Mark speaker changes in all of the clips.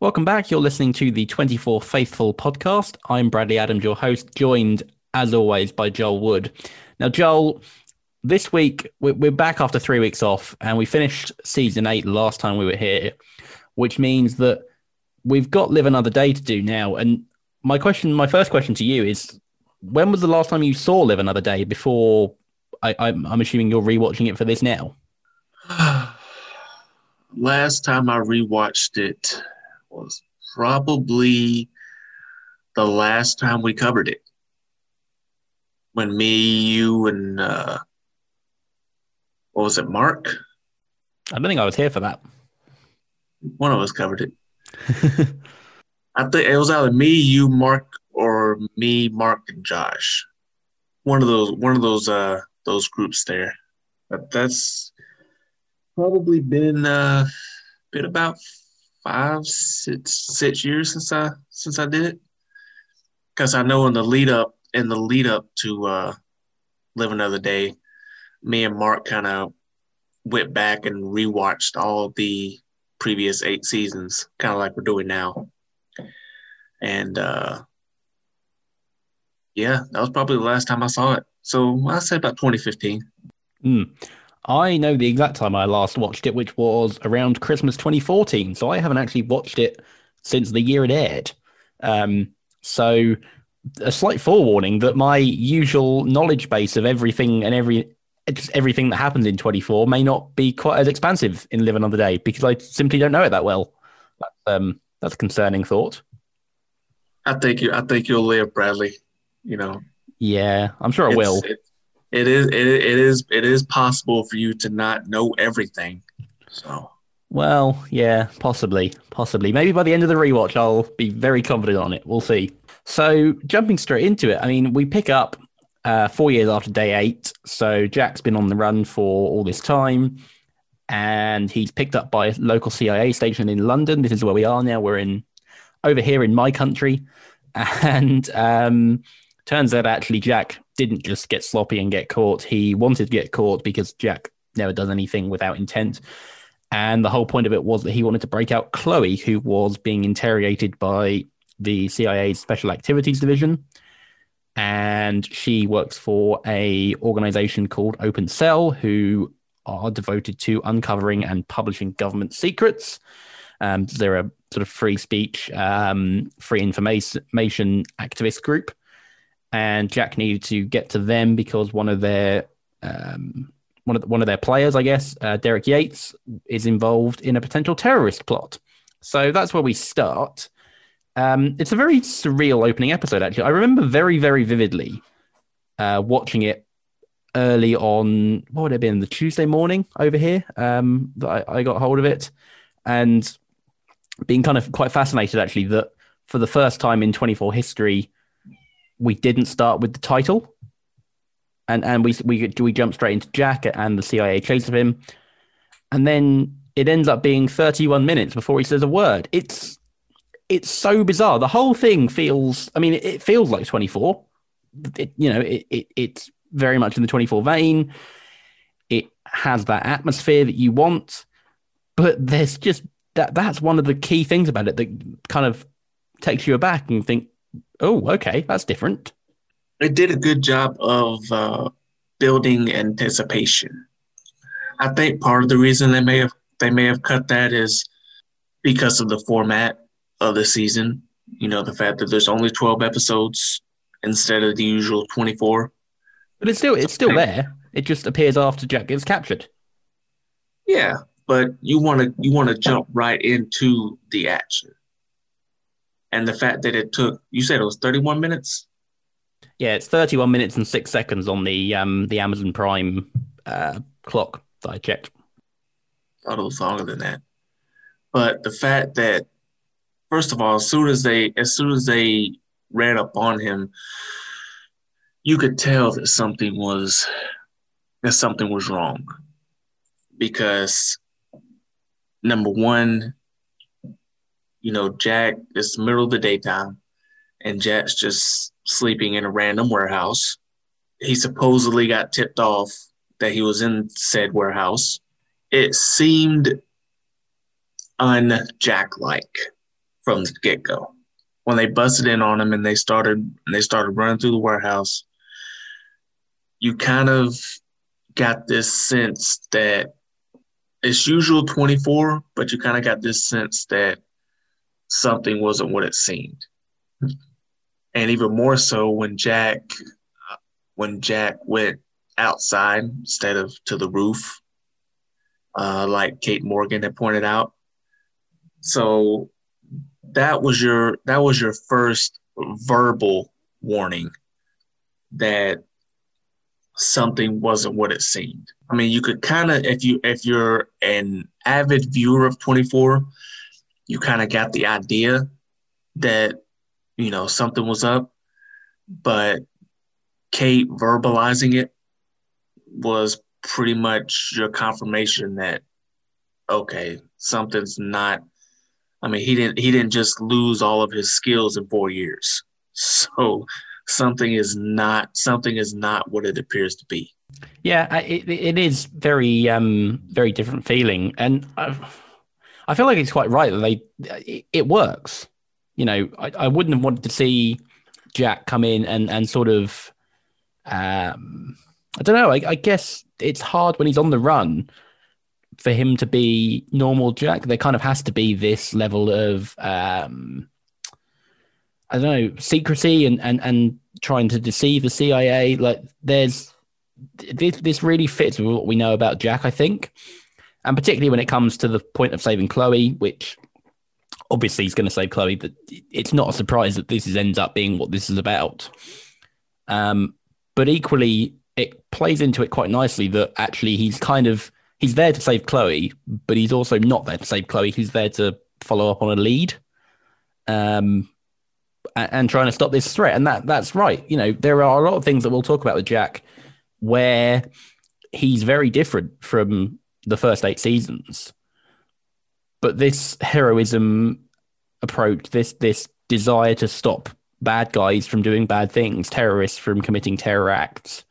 Speaker 1: Welcome back. You're listening to the 24 Faithful podcast. I'm Bradley Adams, your host, joined as always by Joel Wood. Now, Joel, this week we're back after three weeks off, and we finished season eight last time we were here, which means that we've got Live Another Day to do now. And my question, my first question to you is when was the last time you saw Live Another Day before I, I'm assuming you're rewatching it for this now?
Speaker 2: last time I rewatched it was probably the last time we covered it. When me, you, and uh, what was it, Mark?
Speaker 1: I don't think I was here for that.
Speaker 2: One of us covered it. I think it was either me, you, Mark, or me, Mark, and Josh. One of those, one of those, uh, those groups there. But that's probably been uh, been about five, six, six years since I since I did it. Because I know in the lead up in the lead up to uh, Live Another Day, me and Mark kind of went back and rewatched all the previous eight seasons, kind of like we're doing now. And uh, yeah, that was probably the last time I saw it. So I say about 2015.
Speaker 1: Mm. I know the exact time I last watched it, which was around Christmas 2014. So I haven't actually watched it since the year it aired. Um, so a slight forewarning that my usual knowledge base of everything and every everything that happens in 24 may not be quite as expansive in Live Another Day because I simply don't know it that well. That's, um, that's a concerning thought.
Speaker 2: I think you. I think you'll live, Bradley. You know.
Speaker 1: Yeah, I'm sure I will.
Speaker 2: It, it is it, it is it is possible for you to not know everything. So
Speaker 1: well, yeah, possibly, possibly. Maybe by the end of the rewatch, I'll be very confident on it. We'll see. So, jumping straight into it, I mean, we pick up uh, four years after day eight. So, Jack's been on the run for all this time, and he's picked up by a local CIA station in London. This is where we are now. We're in over here in my country, and um, turns out actually Jack didn't just get sloppy and get caught. He wanted to get caught because Jack never does anything without intent. And the whole point of it was that he wanted to break out Chloe, who was being interrogated by the CIA's Special Activities Division. And she works for a organization called Open Cell, who are devoted to uncovering and publishing government secrets. Um, they're a sort of free speech, um, free information activist group and Jack needed to get to them because one of their um, one of the, one of their players, I guess, uh, Derek Yates, is involved in a potential terrorist plot. So that's where we start. Um, it's a very surreal opening episode, actually. I remember very, very vividly uh, watching it early on. What would it have been? The Tuesday morning over here um, that I, I got hold of it, and being kind of quite fascinated, actually, that for the first time in 24 history we didn't start with the title, and and we we we jump straight into Jack and the CIA chase of him, and then it ends up being 31 minutes before he says a word. It's it's so bizarre. The whole thing feels. I mean, it, feels like 24. It, you know, it, it it's very much in the 24 vein. It has that atmosphere that you want, but there's just that. That's one of the key things about it that kind of takes you aback and think Oh, okay, that's different.
Speaker 2: It did a good job of uh, building anticipation. I think part of the reason they may have they may have cut that is because of the format of the season. You know, the fact that there's only twelve episodes instead of the usual twenty four.
Speaker 1: But it's still it's still there. It just appears after Jack gets captured.
Speaker 2: Yeah, but you want to you want to jump right into the action and the fact that it took you said it was 31 minutes?
Speaker 1: Yeah it's 31 minutes and six seconds on the um the amazon prime uh, clock that i checked.
Speaker 2: I thought it was longer than that. But the fact that first of all as soon as they as soon as they ran up on him you could tell that something was that something was wrong. Because number one you know, Jack, it's middle of the daytime, and Jack's just sleeping in a random warehouse. He supposedly got tipped off that he was in said warehouse it seemed un-Jack like from the get-go. When they busted in on him and they started and they started running through the warehouse, you kind of got this sense that it's usual 24, but you kind of got this sense that something wasn't what it seemed. And even more so when Jack when Jack went outside instead of to the roof, uh, like Kate Morgan had pointed out. So that was your that was your first verbal warning that something wasn't what it seemed. I mean, you could kind of if you if you're an avid viewer of 24, you kind of got the idea that you know something was up, but Kate verbalizing it was pretty much your confirmation that okay, something's not I mean, he didn't he didn't just lose all of his skills in 4 years. So something is not something is not what it appears to be.
Speaker 1: Yeah, it, it is very um very different feeling and I, I feel like it's quite right that they it, it works. You know, I, I wouldn't have wanted to see Jack come in and and sort of um I don't know. I, I guess it's hard when he's on the run for him to be normal Jack. There kind of has to be this level of um, I don't know secrecy and and and trying to deceive the CIA. Like there's this this really fits with what we know about Jack, I think, and particularly when it comes to the point of saving Chloe, which obviously he's going to save Chloe, but it's not a surprise that this is, ends up being what this is about. Um, but equally, it plays into it quite nicely that actually he's kind of he's there to save Chloe, but he's also not there to save Chloe. He's there to follow up on a lead, um, and, and trying to stop this threat. And that that's right. You know, there are a lot of things that we'll talk about with Jack where he's very different from the first eight seasons. But this heroism approach, this this desire to stop bad guys from doing bad things, terrorists from committing terror acts,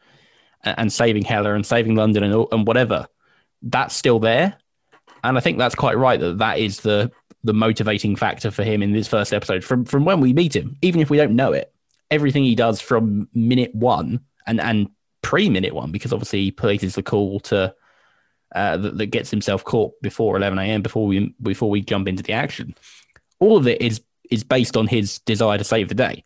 Speaker 1: and, and saving Heller and saving London and, and whatever, that's still there. And I think that's quite right that that is the the motivating factor for him in this first episode from from when we meet him, even if we don't know it. Everything he does from minute one and and pre minute one, because obviously he places the call to uh, that, that gets himself caught before 11 a.m. before we before we jump into the action. All of it is is based on his desire to save the day.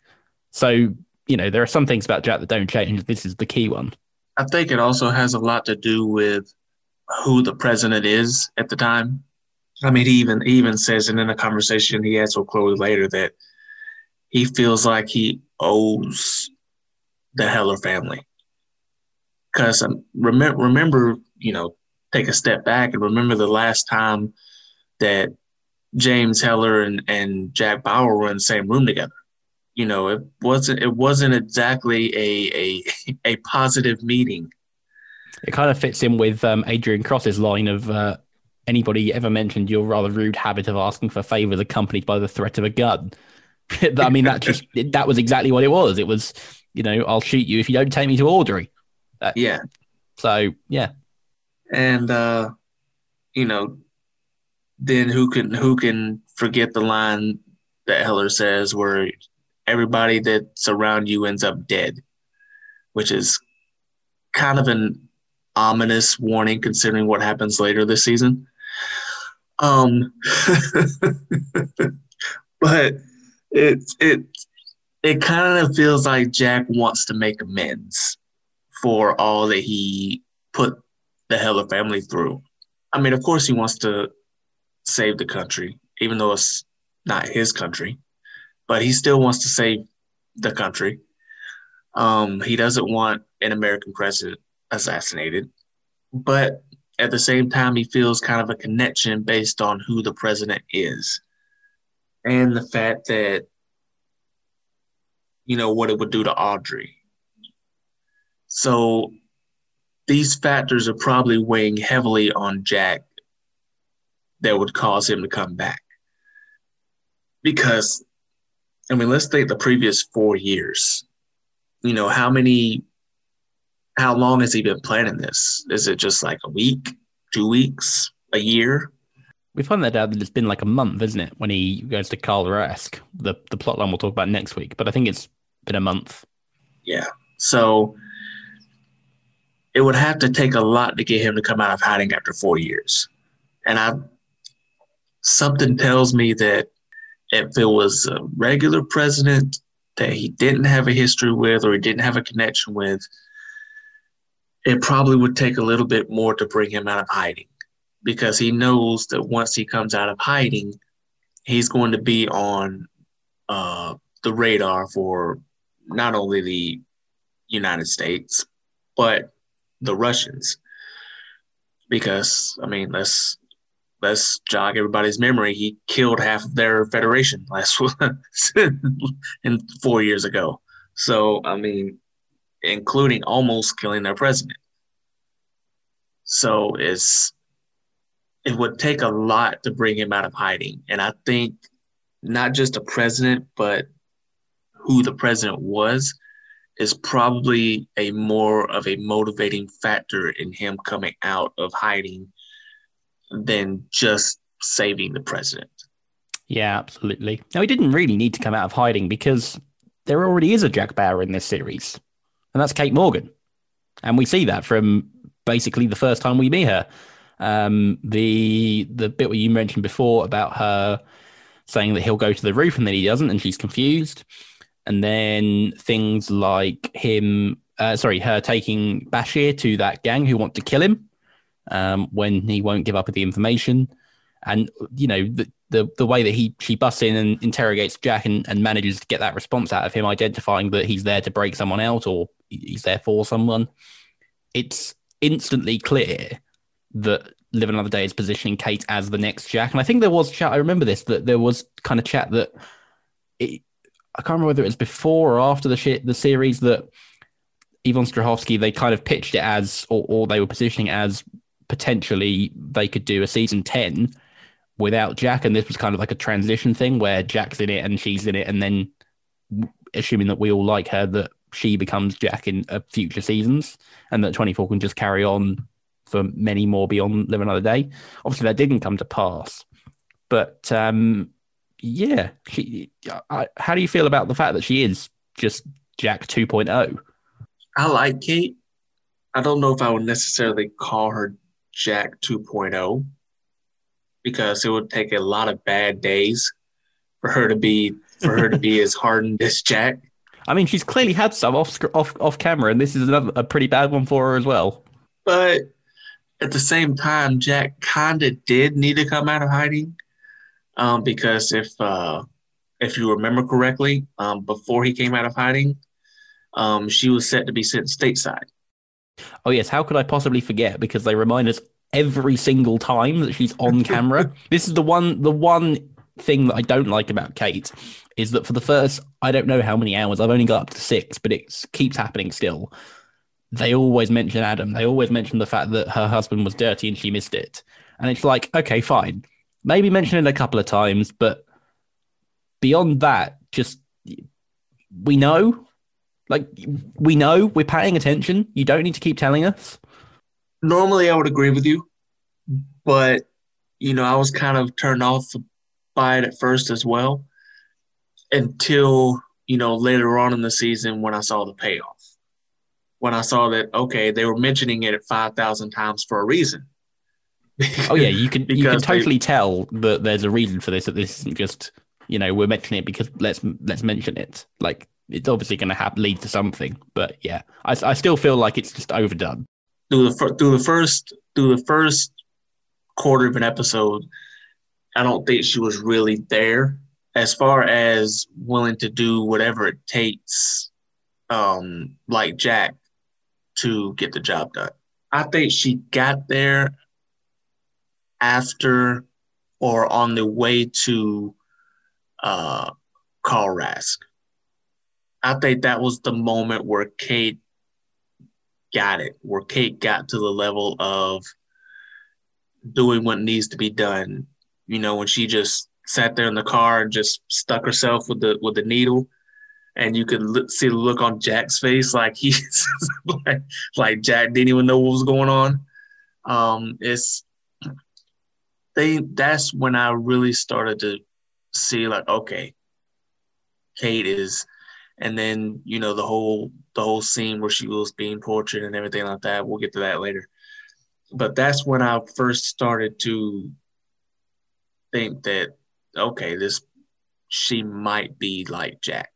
Speaker 1: So you know there are some things about Jack that don't change. This is the key one.
Speaker 2: I think it also has a lot to do with who the president is at the time. I mean, he even he even says it in a conversation he has with Chloe later that he feels like he owes the Heller family. Because um, remember, remember, you know, take a step back and remember the last time that James Heller and, and Jack Bauer were in the same room together. You know, it wasn't it wasn't exactly a a, a positive meeting.
Speaker 1: It kind of fits in with um, Adrian Cross's line of uh, anybody ever mentioned your rather rude habit of asking for favors accompanied by the threat of a gun. I mean, that just that was exactly what it was. It was, you know, I'll shoot you if you don't take me to Audrey.
Speaker 2: Uh, yeah.
Speaker 1: So yeah.
Speaker 2: And uh, you know, then who can who can forget the line that Heller says where everybody that's around you ends up dead, which is kind of an ominous warning considering what happens later this season. Um, but it it it kind of feels like Jack wants to make amends for all that he put the Heller family through. I mean, of course, he wants to save the country, even though it's not his country, but he still wants to save the country. Um, he doesn't want an American president assassinated, but at the same time, he feels kind of a connection based on who the president is and the fact that, you know, what it would do to Audrey. So these factors are probably weighing heavily on Jack that would cause him to come back. Because, I mean, let's take the previous four years. You know, how many, how long has he been planning this? Is it just like a week? two weeks, a year.
Speaker 1: We find that out that it's been like a month, isn't it, when he goes to Carl Rask? The the plotline we'll talk about next week, but I think it's been a month.
Speaker 2: Yeah. So it would have to take a lot to get him to come out of hiding after four years. And I something tells me that if it was a regular president that he didn't have a history with or he didn't have a connection with, it probably would take a little bit more to bring him out of hiding because he knows that once he comes out of hiding, he's going to be on uh, the radar for not only the United States, but the Russians. Because, I mean, let's let's jog everybody's memory. He killed half of their federation last in four years ago. So I mean, including almost killing their president. So it's it would take a lot to bring him out of hiding, and I think not just a president, but who the president was is probably a more of a motivating factor in him coming out of hiding than just saving the president.
Speaker 1: Yeah, absolutely. Now, he didn't really need to come out of hiding because there already is a Jack Bauer in this series, and that's Kate Morgan. And we see that from basically the first time we meet her. Um, the the bit where you mentioned before about her saying that he'll go to the roof and then he doesn't, and she's confused. And then things like him, uh, sorry, her taking Bashir to that gang who want to kill him um, when he won't give up with the information. And you know the, the the way that he she busts in and interrogates Jack and, and manages to get that response out of him, identifying that he's there to break someone out or he's there for someone. It's instantly clear that Live Another Day is positioning Kate as the next Jack. And I think there was chat. I remember this that there was kind of chat that it, I can't remember whether it was before or after the shit the series that Yvonne Strahovski they kind of pitched it as or, or they were positioning as potentially they could do a season 10 without Jack. And this was kind of like a transition thing where Jack's in it and she's in it. And then, assuming that we all like her, that she becomes Jack in uh, future seasons and that 24 can just carry on for many more beyond Live Another Day. Obviously, that didn't come to pass. But um, yeah, she, I, how do you feel about the fact that she is just Jack 2.0?
Speaker 2: I like Kate. I don't know if I would necessarily call her Jack 2.0 because it would take a lot of bad days for her to be for her to be as hardened as Jack.
Speaker 1: I mean, she's clearly had some off off off camera, and this is another a pretty bad one for her as well.
Speaker 2: But at the same time, Jack kind of did need to come out of hiding, um, because if uh, if you remember correctly, um, before he came out of hiding, um, she was set to be sent stateside.
Speaker 1: Oh yes, how could I possibly forget? Because they remind us every single time that she's on camera. this is the one the one thing that I don't like about Kate is that for the first I don't know how many hours, I've only got up to six, but it keeps happening still. They always mention Adam. They always mention the fact that her husband was dirty and she missed it. And it's like, okay, fine. Maybe mention it a couple of times, but beyond that, just we know like we know we're paying attention. You don't need to keep telling us.
Speaker 2: Normally, I would agree with you, but you know, I was kind of turned off by it at first as well, until you know later on in the season when I saw the payoff. When I saw that, okay, they were mentioning it at five thousand times for a reason.
Speaker 1: Oh yeah, you can you can totally they, tell that there's a reason for this. That this isn't just you know we're mentioning it because let's let's mention it. Like it's obviously going to have lead to something. But yeah, I, I still feel like it's just overdone.
Speaker 2: Through the through the first through the first quarter of an episode, I don't think she was really there as far as willing to do whatever it takes, um, like Jack, to get the job done. I think she got there after or on the way to uh, Carl Rask. I think that was the moment where Kate got it, where Kate got to the level of doing what needs to be done. You know, when she just sat there in the car and just stuck herself with the with the needle, and you could look, see the look on Jack's face, like he's like like Jack didn't even know what was going on. Um, it's they. That's when I really started to see like, okay, Kate is, and then you know the whole the whole scene where she was being tortured and everything like that. We'll get to that later. But that's when I first started to think that okay, this she might be like Jack.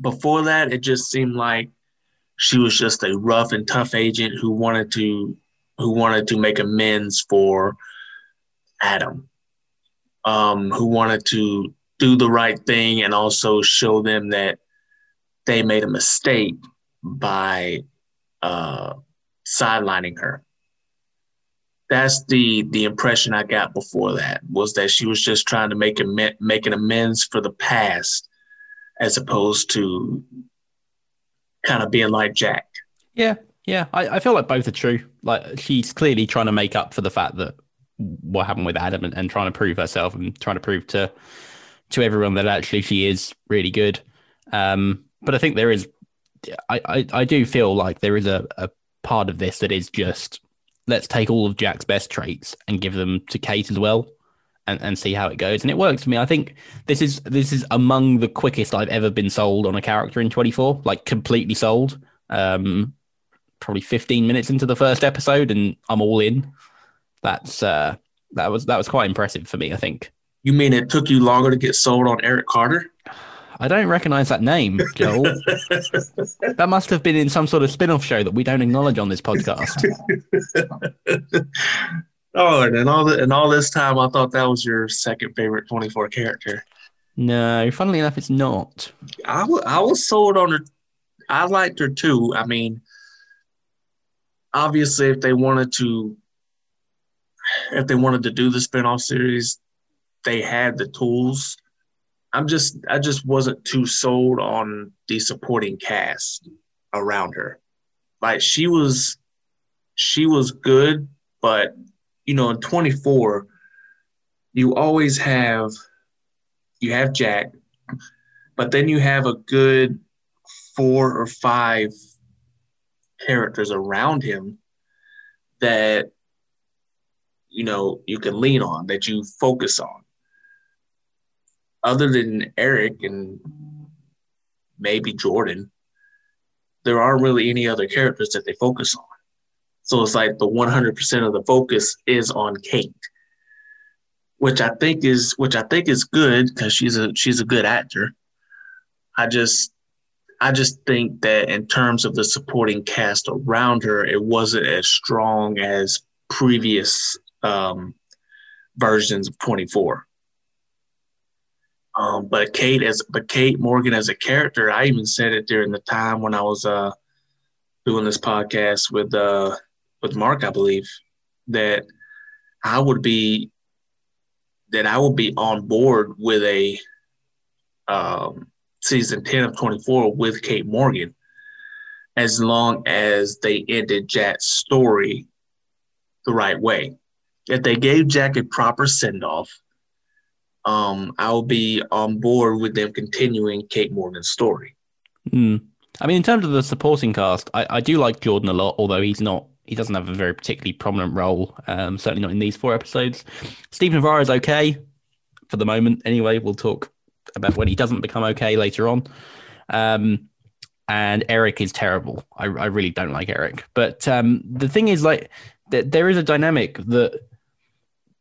Speaker 2: Before that, it just seemed like she was just a rough and tough agent who wanted to who wanted to make amends for Adam, um, who wanted to do the right thing and also show them that they made a mistake by uh, sidelining her. That's the the impression I got before that was that she was just trying to make a make an amends for the past, as opposed to kind of being like Jack.
Speaker 1: Yeah, yeah, I, I feel like both are true. Like she's clearly trying to make up for the fact that what happened with Adam and, and trying to prove herself and trying to prove to to everyone that actually she is really good. Um, but I think there is, I, I, I do feel like there is a, a part of this that is just let's take all of Jack's best traits and give them to Kate as well. And, and see how it goes. And it works for me. I think this is this is among the quickest I've ever been sold on a character in 24, like completely sold. Um, probably 15 minutes into the first episode, and I'm all in. That's uh, that was that was quite impressive for me. I think.
Speaker 2: You mean it took you longer to get sold on Eric Carter?
Speaker 1: I don't recognize that name, Joel. that must have been in some sort of spin off show that we don't acknowledge on this podcast.
Speaker 2: oh, and all the, and all this time, I thought that was your second favorite 24 character.
Speaker 1: No, funnily enough, it's not.
Speaker 2: I, w- I was sold on her. I liked her too. I mean, obviously, if they wanted to, if they wanted to do the spinoff series, they had the tools I'm just I just wasn't too sold on the supporting cast around her. Like she was she was good, but you know, in 24, you always have you have Jack, but then you have a good four or five characters around him that you know you can lean on that you focus on other than Eric and maybe Jordan, there aren't really any other characters that they focus on. So it's like the 100% of the focus is on Kate, which I think is which I think is good because she's a she's a good actor. I just I just think that in terms of the supporting cast around her, it wasn't as strong as previous um, versions of 24. Um, but Kate as but Kate Morgan as a character, I even said it during the time when I was uh, doing this podcast with uh, with Mark, I believe, that I would be that I would be on board with a um, season ten of twenty four with Kate Morgan, as long as they ended Jack's story the right way. If they gave Jack a proper send off um, I'll be on board with them continuing Kate Morgan's story.
Speaker 1: Mm. I mean, in terms of the supporting cast, I, I do like Jordan a lot, although he's not he doesn't have a very particularly prominent role. Um, certainly not in these four episodes. Steve Navarro is okay for the moment. Anyway, we'll talk about when he doesn't become okay later on. Um, and Eric is terrible. I, I really don't like Eric. But um, the thing is, like, th- there is a dynamic that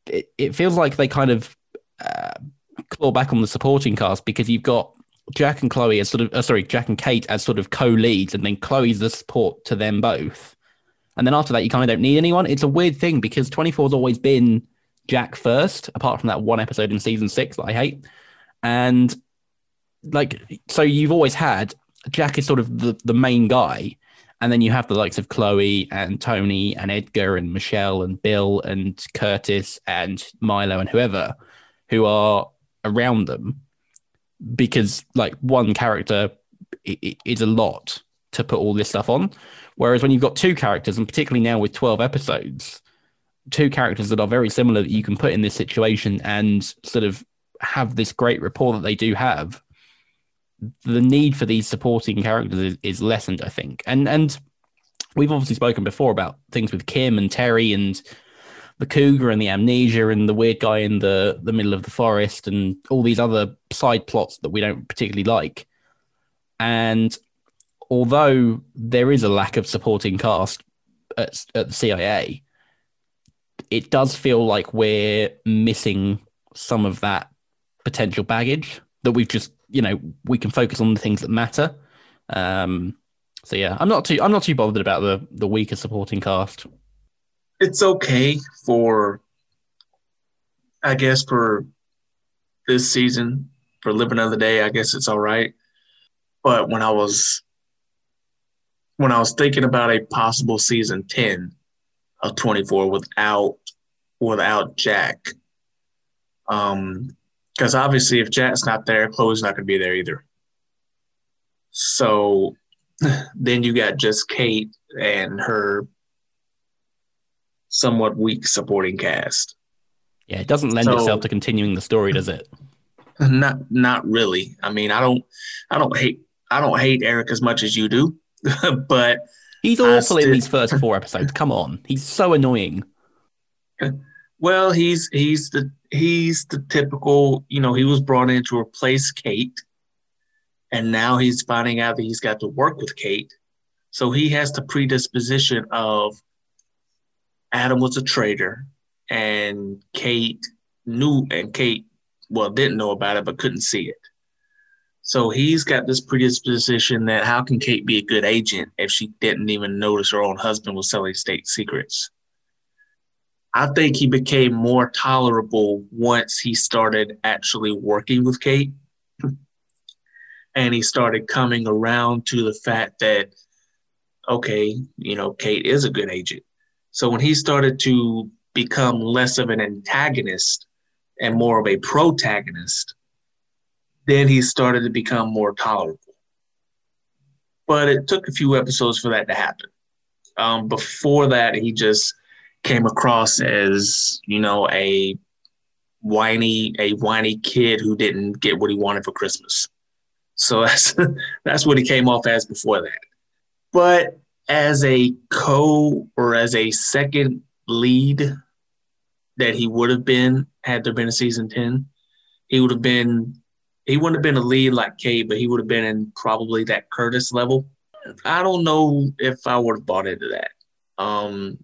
Speaker 1: it, it feels like they kind of uh, claw back on the supporting cast because you've got Jack and Chloe as sort of, uh, sorry, Jack and Kate as sort of co-leads, and then Chloe's the support to them both. And then after that, you kind of don't need anyone. It's a weird thing because 24's always been Jack first, apart from that one episode in season six that I hate. And like, so you've always had Jack is sort of the, the main guy. And then you have the likes of Chloe and Tony and Edgar and Michelle and Bill and Curtis and Milo and whoever who are around them because like one character is a lot to put all this stuff on. Whereas when you've got two characters and particularly now with 12 episodes two characters that are very similar that you can put in this situation and sort of have this great rapport that they do have the need for these supporting characters is, is lessened i think and and we've obviously spoken before about things with Kim and Terry and the cougar and the amnesia and the weird guy in the the middle of the forest and all these other side plots that we don't particularly like. And although there is a lack of supporting cast at, at the CIA, it does feel like we're missing some of that potential baggage that we've just, you know, we can focus on the things that matter. Um, so yeah, I'm not too I'm not too bothered about the the weaker supporting cast.
Speaker 2: It's okay for, I guess, for this season for Live Another Day. I guess it's all right. But when I was when I was thinking about a possible season ten of 24 without without Jack, um, because obviously if Jack's not there, Chloe's not going to be there either. So then you got just Kate and her somewhat weak supporting cast.
Speaker 1: Yeah, it doesn't lend
Speaker 2: So-
Speaker 1: itself to continuing the story, does it?
Speaker 2: Not not really. I mean, I don't I don't hate I don't hate Eric as much as you do, but
Speaker 1: He's awful in these first four episodes. Come on, he's so annoying.
Speaker 2: well, he's he's the he's the typical, you know, he was brought in to replace Kate and now he's finding out that he's got to work with Kate. So he has the predisposition of Adam was a traitor and Kate knew and Kate well didn't know about it but couldn't see it. So he's got this predisposition that how can Kate be a good agent if she didn't even notice her own husband was selling state secrets? I think he became more tolerable once he started actually working with Kate. And he started coming around to the fact that, okay, you know, Kate is a good agent. So when he started to become less of an antagonist and more of a protagonist, then he started to become more tolerable. But it took a few episodes for that to happen. Um, before that, he just came across as you know a whiny a whiny kid who didn't get what he wanted for Christmas. So that's that's what he came off as before that. But as a co or as a second lead that he would have been had there been a season 10, he would have been he wouldn't have been a lead like Kate, but he would have been in probably that Curtis level. I don't know if I would have bought into that. Um,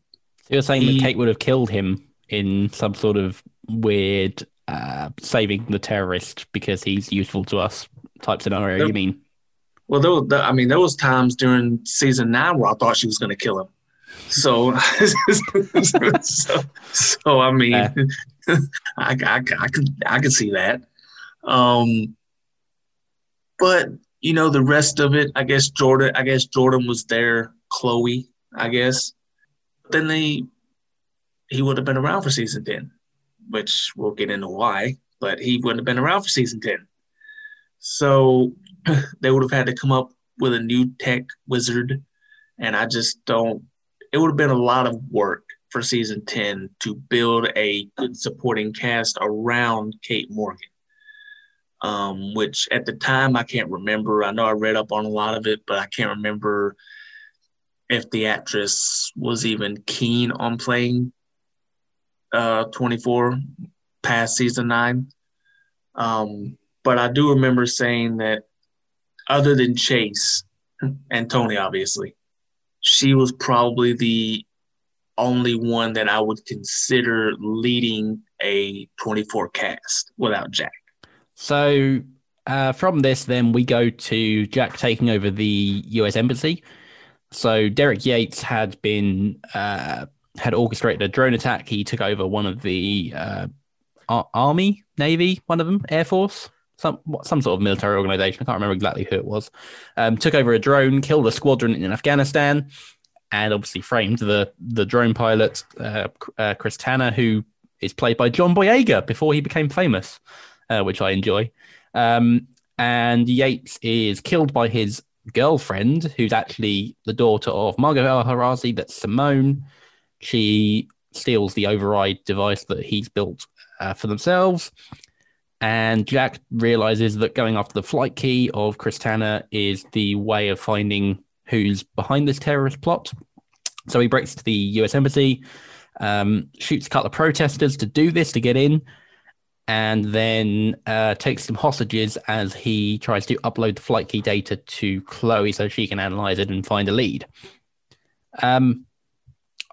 Speaker 1: You're saying
Speaker 2: He-
Speaker 1: that Kate would have killed him in some sort of weird uh, saving the terrorist because he's useful to us type scenario.
Speaker 2: Yep.
Speaker 1: You mean?
Speaker 2: Well, there, was- I mean, there was times during season nine where I thought she was going to kill him. So, so, so I mean,
Speaker 1: Yeah.
Speaker 2: I, I, I could I could see that. Um, but you know, the rest of it, I guess Jordan, I guess Jordan was there. Chloe, I guess. Then they, he would have been around for season ten, which we'll get into why. But he wouldn't have been around for season ten. So they would have had to come up with a new tech wizard. And I just don't, it would have been a lot of work for season 10 to build a good supporting cast around Kate Morgan. Um, which at the time I can't remember. I know I read up on a lot of it, but I can't remember if the actress was even keen on playing uh, 24 past season nine. Um, but I do remember saying that other than Chase and Tony, obviously, she was probably the only one that I would consider leading a 24 cast without Jack.
Speaker 1: So uh, from this, then we go to Jack taking over the U.S. embassy. So Derek Yates had been uh, had orchestrated a drone attack. He took over one of the uh, Ar- army, navy, one of them, air force, some some sort of military organization. I can't remember exactly who it was. Um, took over a drone, killed a squadron in Afghanistan, and obviously framed the the drone pilot uh, uh, Chris Tanner, who is played by John Boyega before he became famous, uh, which I enjoy. Um, and Yates is killed by his girlfriend, who's actually the daughter of Margot Al-Harazi. That's Simone. She steals the override device that he's built uh, for themselves. And Jack realizes that going after the flight key of Chris Tanner is the way of finding who's behind this terrorist plot. So he breaks to the US Embassy, um, shoots a couple of protesters to do this to get in, and then uh, takes some hostages as he tries to upload the flight key data to Chloe so she can analyze it and find a lead. Um,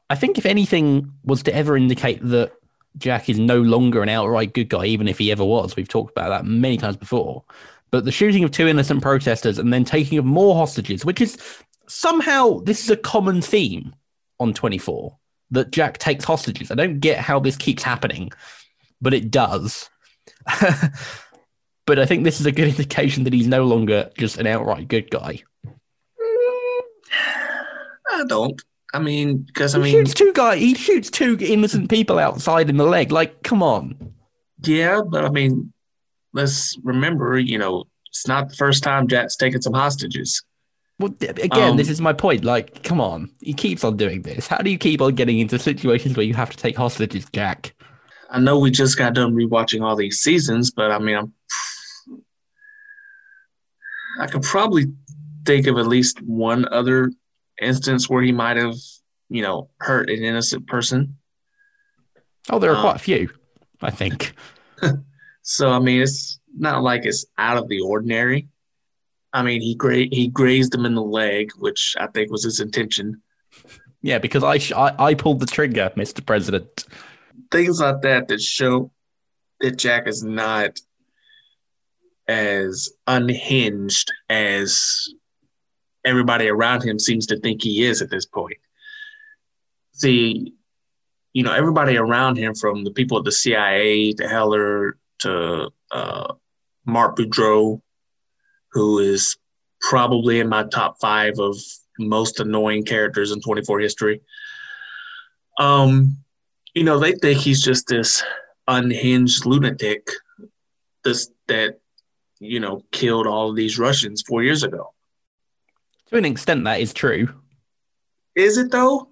Speaker 1: I think if anything was to ever indicate that Jack is no longer an outright good guy, even if he ever was, we've talked about that many times before. But the shooting of two innocent protesters and then taking of more hostages, which is somehow this is a common theme on 24 that Jack takes hostages. I don't get how this keeps happening, but it does. but I think this is a good indication that he's no longer just an outright good guy.
Speaker 2: I don't. I mean, because I
Speaker 1: He
Speaker 2: mean,
Speaker 1: shoots two guy. He shoots two innocent people outside in the leg. Like, come on.
Speaker 2: yeah, but I mean, let's remember, you know, it's not the first time Jack's taken some hostages.
Speaker 1: Well, again,
Speaker 2: Um,
Speaker 1: this is my point. Like, come on. He keeps on doing this. How do you keep on getting into situations where you have to take hostages, Jack?
Speaker 2: I know we just got done rewatching all these seasons, but I mean, I'm, I could probably think of at least one other instance where he might have, you know, hurt an innocent person.
Speaker 1: Oh, there are
Speaker 2: Uh,
Speaker 1: quite a few, I think.
Speaker 2: So I mean, it's not like it's out of the ordinary. I mean, he gra- he grazed him in the leg, which I think was his intention.
Speaker 1: Yeah, because I, sh- I I pulled the trigger, Mr. President.
Speaker 2: Things like that that show that Jack is not as unhinged as everybody around him seems to think he is at this point. See, you know, everybody around him, from the people at the CIA to Heller to uh, Mark Boudreau, who is probably in my top five of most annoying characters in 24 history. Um, you know, they think he's just this unhinged lunatic this that you know killed all of these Russians four years ago.
Speaker 1: To an extent, that is true.
Speaker 2: Is it though?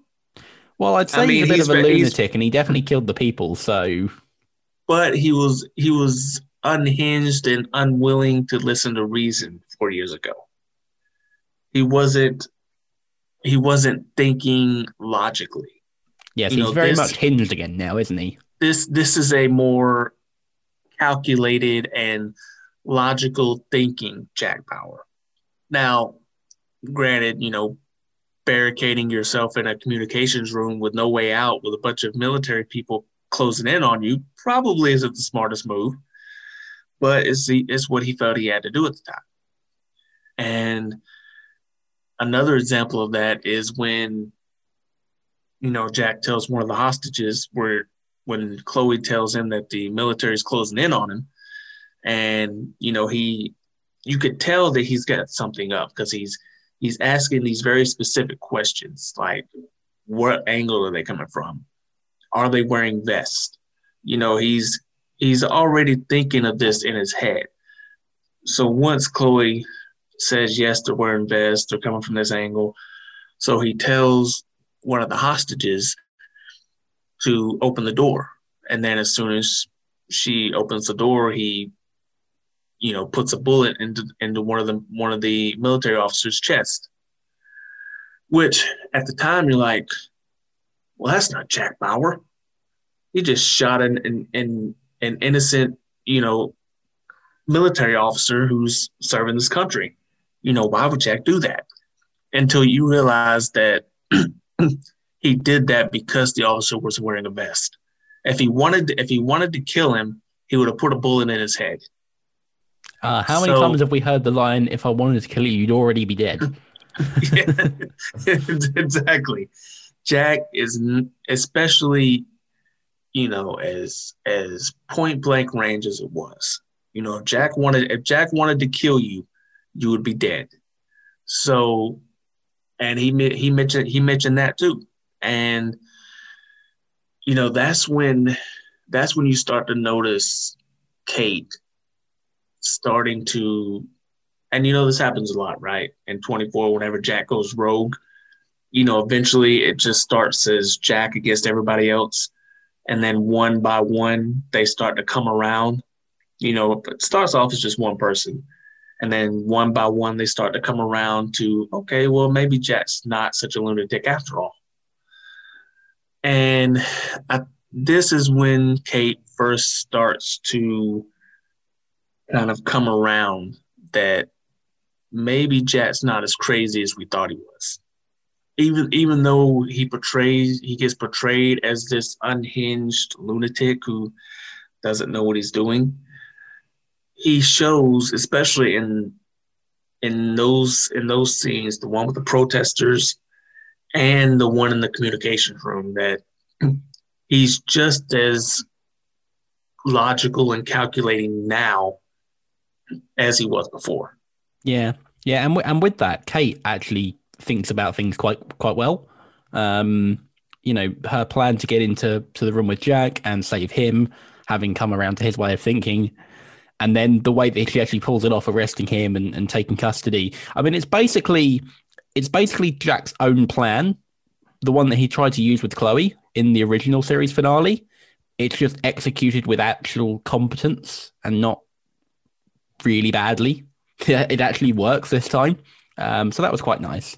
Speaker 1: Well, I'd say
Speaker 2: I mean,
Speaker 1: he's a bit
Speaker 2: he's
Speaker 1: of a lunatic, and he definitely killed the people. So,
Speaker 2: But he was he was unhinged and unwilling to listen to reason four years ago. He wasn't he wasn't thinking logically.
Speaker 1: Yes,
Speaker 2: You
Speaker 1: he's
Speaker 2: know,
Speaker 1: very
Speaker 2: this-
Speaker 1: much hinged again now, isn't he?
Speaker 2: This this is a more calculated and logical thinking Jack Bauer. Now, granted, you know, barricading yourself in a communications room with no way out with a bunch of military people closing in on you probably isn't the smartest move, but it's the it's what he felt he had to do at the time. And another example of that is when you know Jack tells one of the hostages where when Chloe tells him that the military is closing in on him, and you know he, you could tell that he's got something up because he's he's asking these very specific questions like, what angle are they coming from? Are they wearing vests? You know, he's he's already thinking of this in his head. So once Chloe says yes, they're wearing vests, they're coming from this angle. So he tells one of the hostages to open the door. And then as soon as she opens the door, he, you know, puts a bullet into into one of the one of the military officers' chest. Which at the time you're like, well, that's not Jack Bauer. He just shot an an, an, an innocent, you know, military officer who's serving this country. You know, why would Jack do that? Until you realize that he did that because the officer was wearing a vest. If he wanted, to, if he wanted to kill him, he would have put a bullet in his head.
Speaker 1: Uh, how many
Speaker 2: So-
Speaker 1: times have we heard the line, "If I wanted to kill you, you'd already be dead"?
Speaker 2: exactly. Jack is especially, you know, as as point blank range as it was. You know, if Jack wanted if Jack wanted to kill you, you would be dead. So, and he he mentioned he mentioned that too, and you know that's when that's when you start to notice Kate starting to and you know this happens a lot, right? In 24, whenever Jack goes rogue, you know, eventually it just starts as Jack against everybody else. And then one by one, they start to come around. You know, it starts off as just one person. And then one by one, they start to come around to, okay, well, maybe Jack's not such a lunatic after all. And I, this is when Kate first starts to kind of come around that maybe Jack's not as crazy as we thought he was. Even even though he portrays he gets portrayed as this unhinged lunatic who doesn't know what he's doing, he shows, especially in in those in those scenes, the one with the protesters and the one in the communications room, that he's just as logical and calculating now as he was before.
Speaker 1: Yeah, yeah, and w- and with that, Kate actually thinks about things quite quite well. Um, you know, her plan to get into to the room with Jack and save him, having come around to his way of thinking, and then the way that she actually pulls it off, arresting him and, and taking custody. I mean, it's basically it's basically Jack's own plan, the one that he tried to use with Chloe in the original series finale. It's just executed with actual competence and not really badly. it actually works this time. Um, so that was quite nice.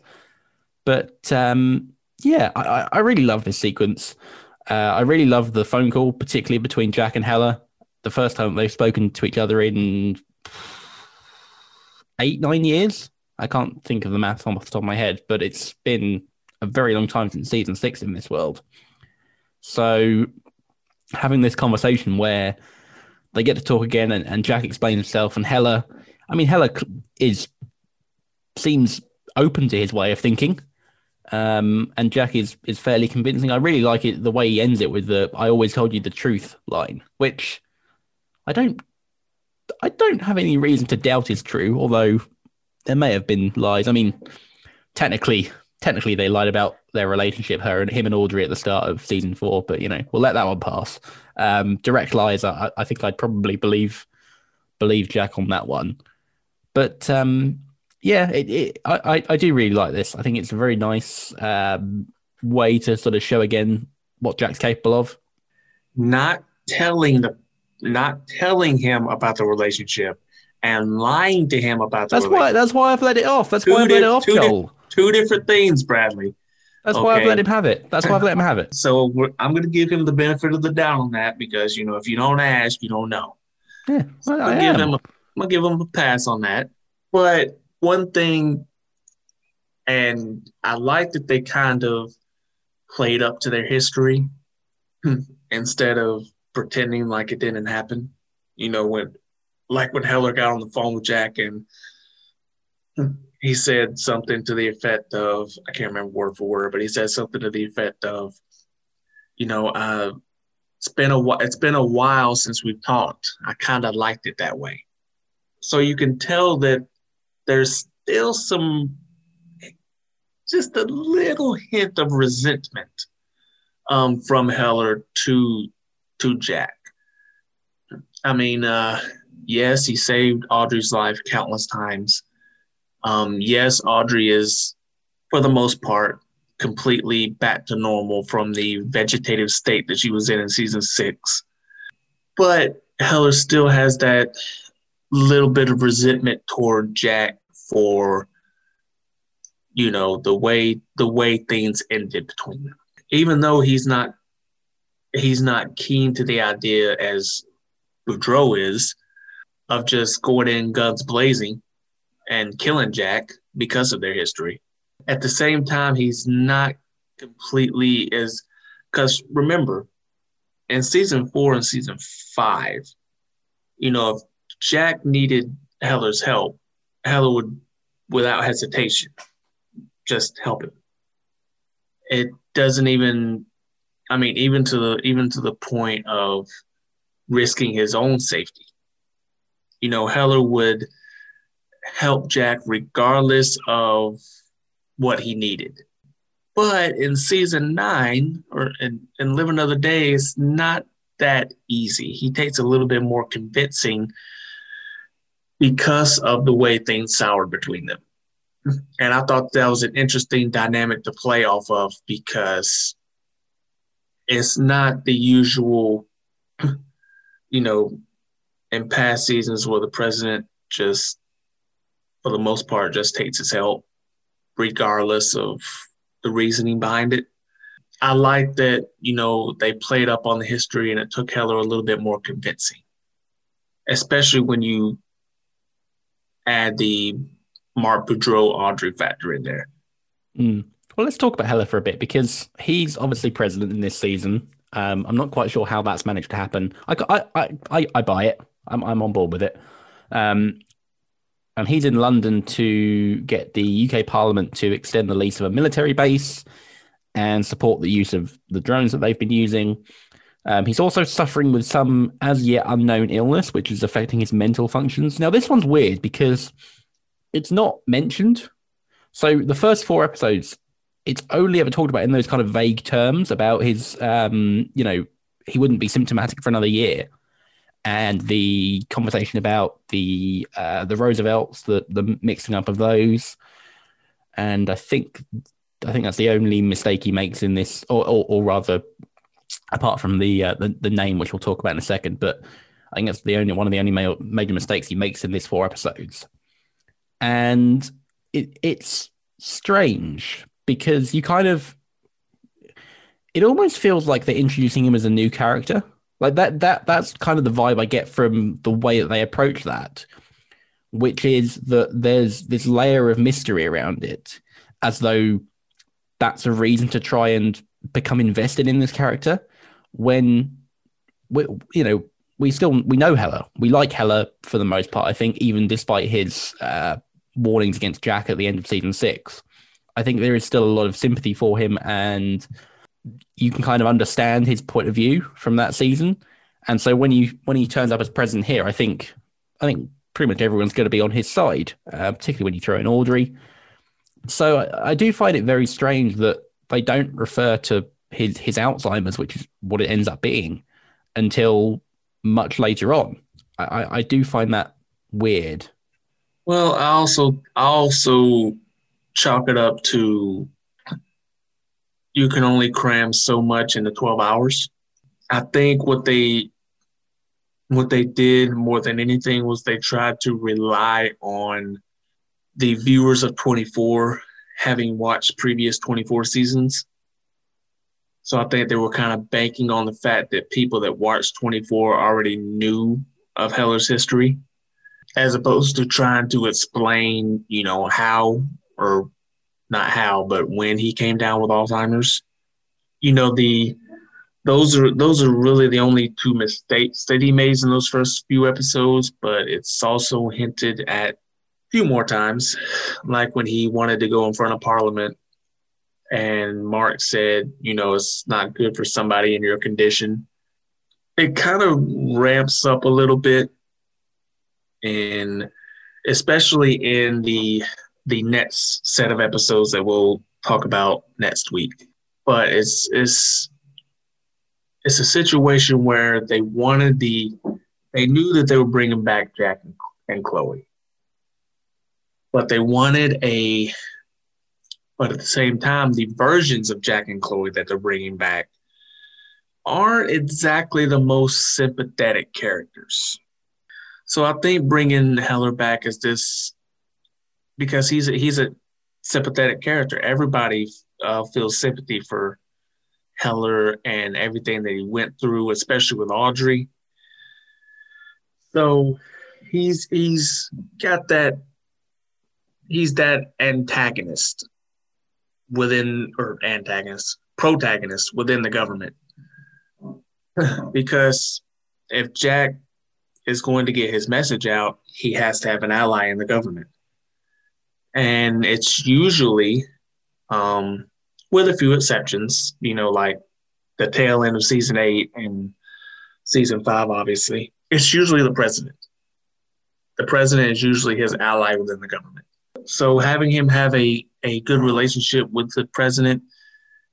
Speaker 1: But um, yeah, I, I, really love this sequence. Uh, I really love the phone call, particularly between Jack and Heller. The first time they've spoken to each other in eight, nine years. I can't think of the math off the top of my head, but it's been a very long time since season six in this world. So having this conversation where they get to talk again and, and Jack explains himself and Heller, I mean, Heller is seems open to his way of thinking, um, and Jack is is fairly convincing. I really like it the way he ends it with the "I always told you the truth" line, which I don't I don't have any reason to doubt is true, although there may have been lies. I mean, technically, technically they lied about their relationship, her and him and Audrey at the start of season four, but you know, we'll let that one pass. Um, direct lies, I, I think I'd probably believe believe Jack on that one. But um, yeah, it, it, I, I do really like this. I think it's a very nice um, way to sort of show again what Jack's capable of.
Speaker 2: Not telling the, not telling him about the relationship and lying to him about
Speaker 1: the. That's why. That's why I've let it off. That's two why I've let it off,
Speaker 2: two
Speaker 1: Joel. Di-
Speaker 2: two different things, Bradley.
Speaker 1: That's okay. why I've let him have it. That's why I've let him have it.
Speaker 2: So I'm going to give him the benefit of the doubt on that because you know if you don't ask, you don't know.
Speaker 1: Yeah, well,
Speaker 2: I give him a, I'm gonna give him a pass on that. But one thing, and I like that they kind of played up to their history instead of pretending like it didn't happen. You know, when like when Heller got on the phone with Jack and he said something to the effect of I can't remember word for word, but he said something to the effect of, you know, uh, it's been a it's been a while since we've talked. I kind of liked it that way. So you can tell that there's still some, just a little hint of resentment um, from Heller to to Jack. I mean, uh, yes, he saved Audrey's life countless times. Um, yes, Audrey is, for the most part, completely back to normal from the vegetative state that she was in in season six. But Heller still has that little bit of resentment toward Jack for you know the way the way things ended between them. Even though he's not he's not keen to the idea as Boudreau is of just going in guns blazing and killing Jack because of their history. At the same time, he's not completely as because remember, in season four and season five, you know, if Jack needed Heller's help, Heller would, without hesitation, just help him. It doesn't even, I mean, even to the even to the point of risking his own safety. You know, Heller would help Jack regardless of what he needed. But in season nine or in, in Live Another Day, it's not that easy. He takes a little bit more convincing because of the way things soured between them. And I thought that was an interesting dynamic to play off of because it's not the usual, you know, in past seasons where the president just, for the most part, just takes his help, regardless of the reasoning behind it. I like that, you know, they played up on the history and it took Heller a little bit more convincing, especially when you add the Mark Boudreau Audrey factor in there.
Speaker 1: Mm. Well, let's talk about Heller for a bit because he's obviously president in this season. Um, I'm not quite sure how that's managed to happen. I, I, I, I buy it. I'm, I'm on board with it. Um, and he's in London to get the UK Parliament to extend the lease of a military base and support the use of the drones that they've been using. Um, he's also suffering with some as yet unknown illness, which is affecting his mental functions. Now, this one's weird because it's not mentioned. So, the first four episodes, it's only ever talked about in those kind of vague terms about his, um, you know, he wouldn't be symptomatic for another year. And the conversation about the uh, the Roosevelts, the the mixing up of those, and I think I think that's the only mistake he makes in this, or or, or rather, apart from the, uh, the the name, which we'll talk about in a second. But I think that's the only one of the only major mistakes he makes in this four episodes, and it it's strange because you kind of it almost feels like they're introducing him as a new character like that that that's kind of the vibe I get from the way that they approach that, which is that there's this layer of mystery around it, as though that's a reason to try and become invested in this character. When we, you know, we still we know Heller. We like Heller for the most part. I think even despite his uh, warnings against Jack at the end of season six, I think there is still a lot of sympathy for him and you can kind of understand his point of view from that season. And so when you when he turns up as president here, I think I think pretty much everyone's going to be on his side, uh, particularly when you throw in Audrey. So I, I, do find it very strange that they don't refer to his his Alzheimer's, which is what it ends up being, until much later on. I, I do find that weird.
Speaker 2: Well, I also I also chalk it up to you can only cram so much into 12 hours. I think what they what they did more than anything was they tried to rely on the viewers of 24 having watched previous 24 seasons. So I think they were kind of banking on the fact that people that watched 24 already knew of Heller's history, as opposed to trying to explain, you know, how or not how, but when he came down with Alzheimer's. You know, the those are those are really the only two mistakes that he made in those first few episodes, but it's also hinted at a few more times, like when he wanted to go in front of Parliament and Mark said, you know, it's not good for somebody in your condition. It kind of ramps up a little bit, and especially in the the next set of episodes that we'll talk about next week. But it's it's it's a situation where they wanted the they knew that they were bringing back Jack and, and Chloe, but they wanted a but at the same time the versions of Jack and Chloe that they're bringing back aren't exactly the most sympathetic characters. So I think bringing Heller back as this because he's a, he's a sympathetic character. Everybody uh, feels sympathy for Heller and everything that he went through, especially with Audrey. So he's he's got that he's that antagonist within or antagonist protagonist within the government because if Jack is going to get his message out, he has to have an ally in the government and it's usually, um, with a few exceptions, you know, like the tail end of season eight and season five, obviously, it's usually the president. The president is usually his ally within the government. So having him have a, a good relationship with the president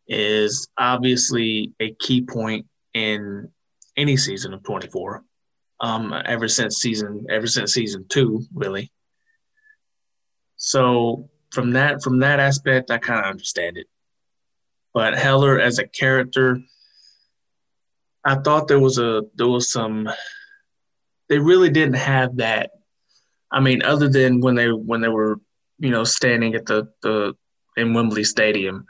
Speaker 2: is obviously a key point in any season of 24. Um, ever since season ever since season two, really. So from that from that aspect, I kind of understand it. But Heller as a character, I thought there was a there was some. They really didn't have that. I mean, other than when they when they were you know standing at the the in Wembley Stadium,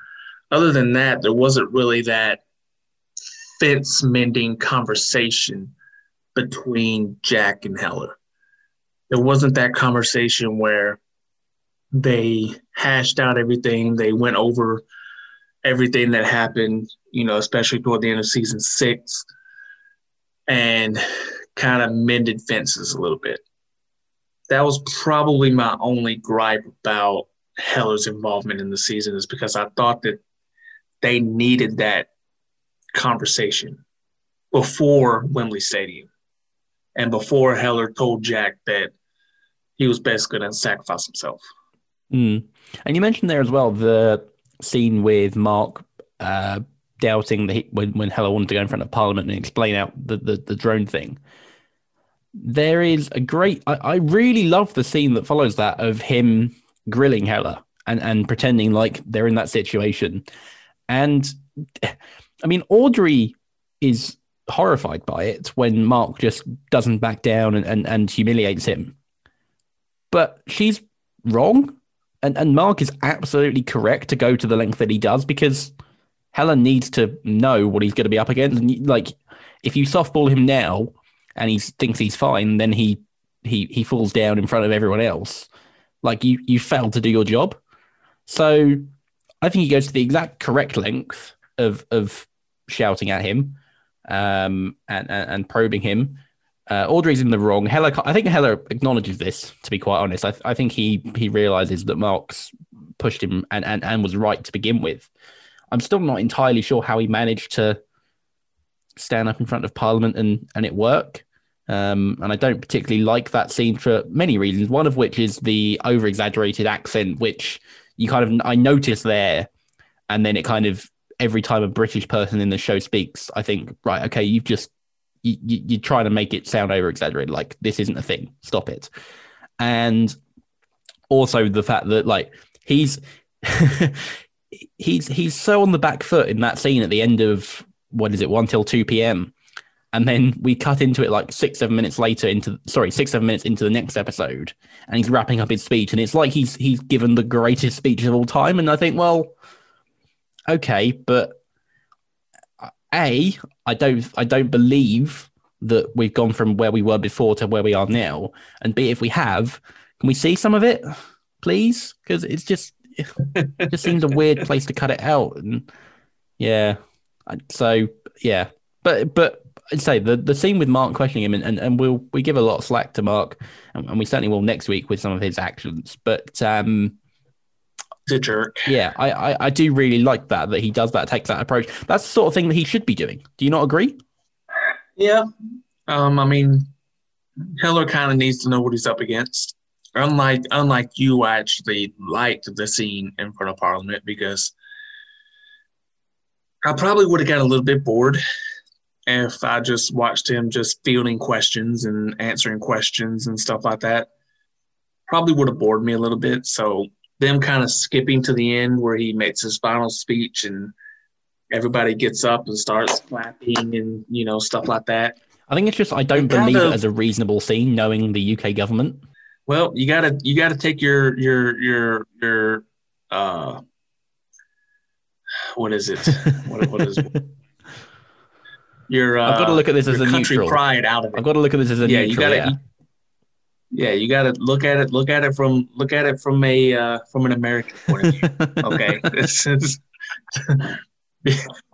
Speaker 2: other than that, there wasn't really that fence mending conversation between Jack and Heller. There wasn't that conversation where they hashed out everything, they went over everything that happened, you know, especially toward the end of season six, and kind of mended fences a little bit. That was probably my only gripe about Heller's involvement in the season, is because I thought that they needed that conversation before Wembley Stadium and before Heller told Jack that he was basically going to sacrifice himself.
Speaker 1: Mm. And you mentioned there as well the scene with Mark uh, doubting when when Heller wanted to go in front of Parliament and explain out the, the, the drone thing. There is a great. I, I really love the scene that follows that of him grilling Heller and and pretending like they're in that situation. And I mean, Audrey is horrified by it when Mark just doesn't back down and, and, and humiliates him. But she's wrong and and Mark is absolutely correct to go to the length that he does because Heller needs to know what he's going to be up against. And like, if you softball him now and he thinks he's fine, then he he he falls down in front of everyone else. Like you you failed to do your job. So I think he goes to the exact correct length of of shouting at him um, and, and, and probing him. Uh, Audrey's in the wrong. Heller, I think Heller acknowledges this. To be quite honest, I, I think he he realizes that Marks pushed him and, and and was right to begin with. I'm still not entirely sure how he managed to stand up in front of Parliament and and it work. Um, and I don't particularly like that scene for many reasons. One of which is the over exaggerated accent, which you kind of I notice there, and then it kind of every time a British person in the show speaks, I think right, okay, you've just you, you, you're trying to make it sound over exaggerated. Like this isn't a thing. Stop it. And also the fact that like he's he's he's so on the back foot in that scene at the end of what is it one till two p.m. And then we cut into it like six, seven minutes later into sorry, six, seven minutes into the next episode, and he's wrapping up his speech, and it's like he's he's given the greatest speech of all time. And I think, well, okay, but a, I don't I don't believe that we've gone from where we were before to where we are now. And B, if we have, can we see some of it, please? Because it's just it just seems a weird place to cut it out. And yeah, so yeah, but but I'd say the, the scene with Mark questioning him, and, and, and we'll we give a lot of slack to Mark, and, and we certainly will next week with some of his actions. But um,
Speaker 2: a jerk.
Speaker 1: Yeah, I, I, I do really like that that he does that, takes that approach. That's the sort of thing that he should be doing. Do you not agree?
Speaker 2: Yeah. Um, I mean, Heller kind of needs to know what he's up against. Unlike unlike you, I actually liked the scene in front of Parliament because I probably would have got a little bit bored if I just watched him just fielding questions and answering questions and stuff like that. Probably would have bored me a little bit. So them kind of skipping to the end where he makes his final speech and everybody gets up and starts clapping and you know stuff like that.
Speaker 1: I think it's just I don't believe it as a reasonable scene, knowing the UK government.
Speaker 2: Well, you gotta you gotta take your your your your uh what is it? what, what is your uh,
Speaker 1: I've got to look at this as a
Speaker 2: country
Speaker 1: neutral.
Speaker 2: pride out of it.
Speaker 1: I've got to look at this as a
Speaker 2: yeah,
Speaker 1: neutral.
Speaker 2: you gotta
Speaker 1: yeah.
Speaker 2: Yeah, you got to look at it. Look at it from look at it from a uh, from an American point of view. Okay, this is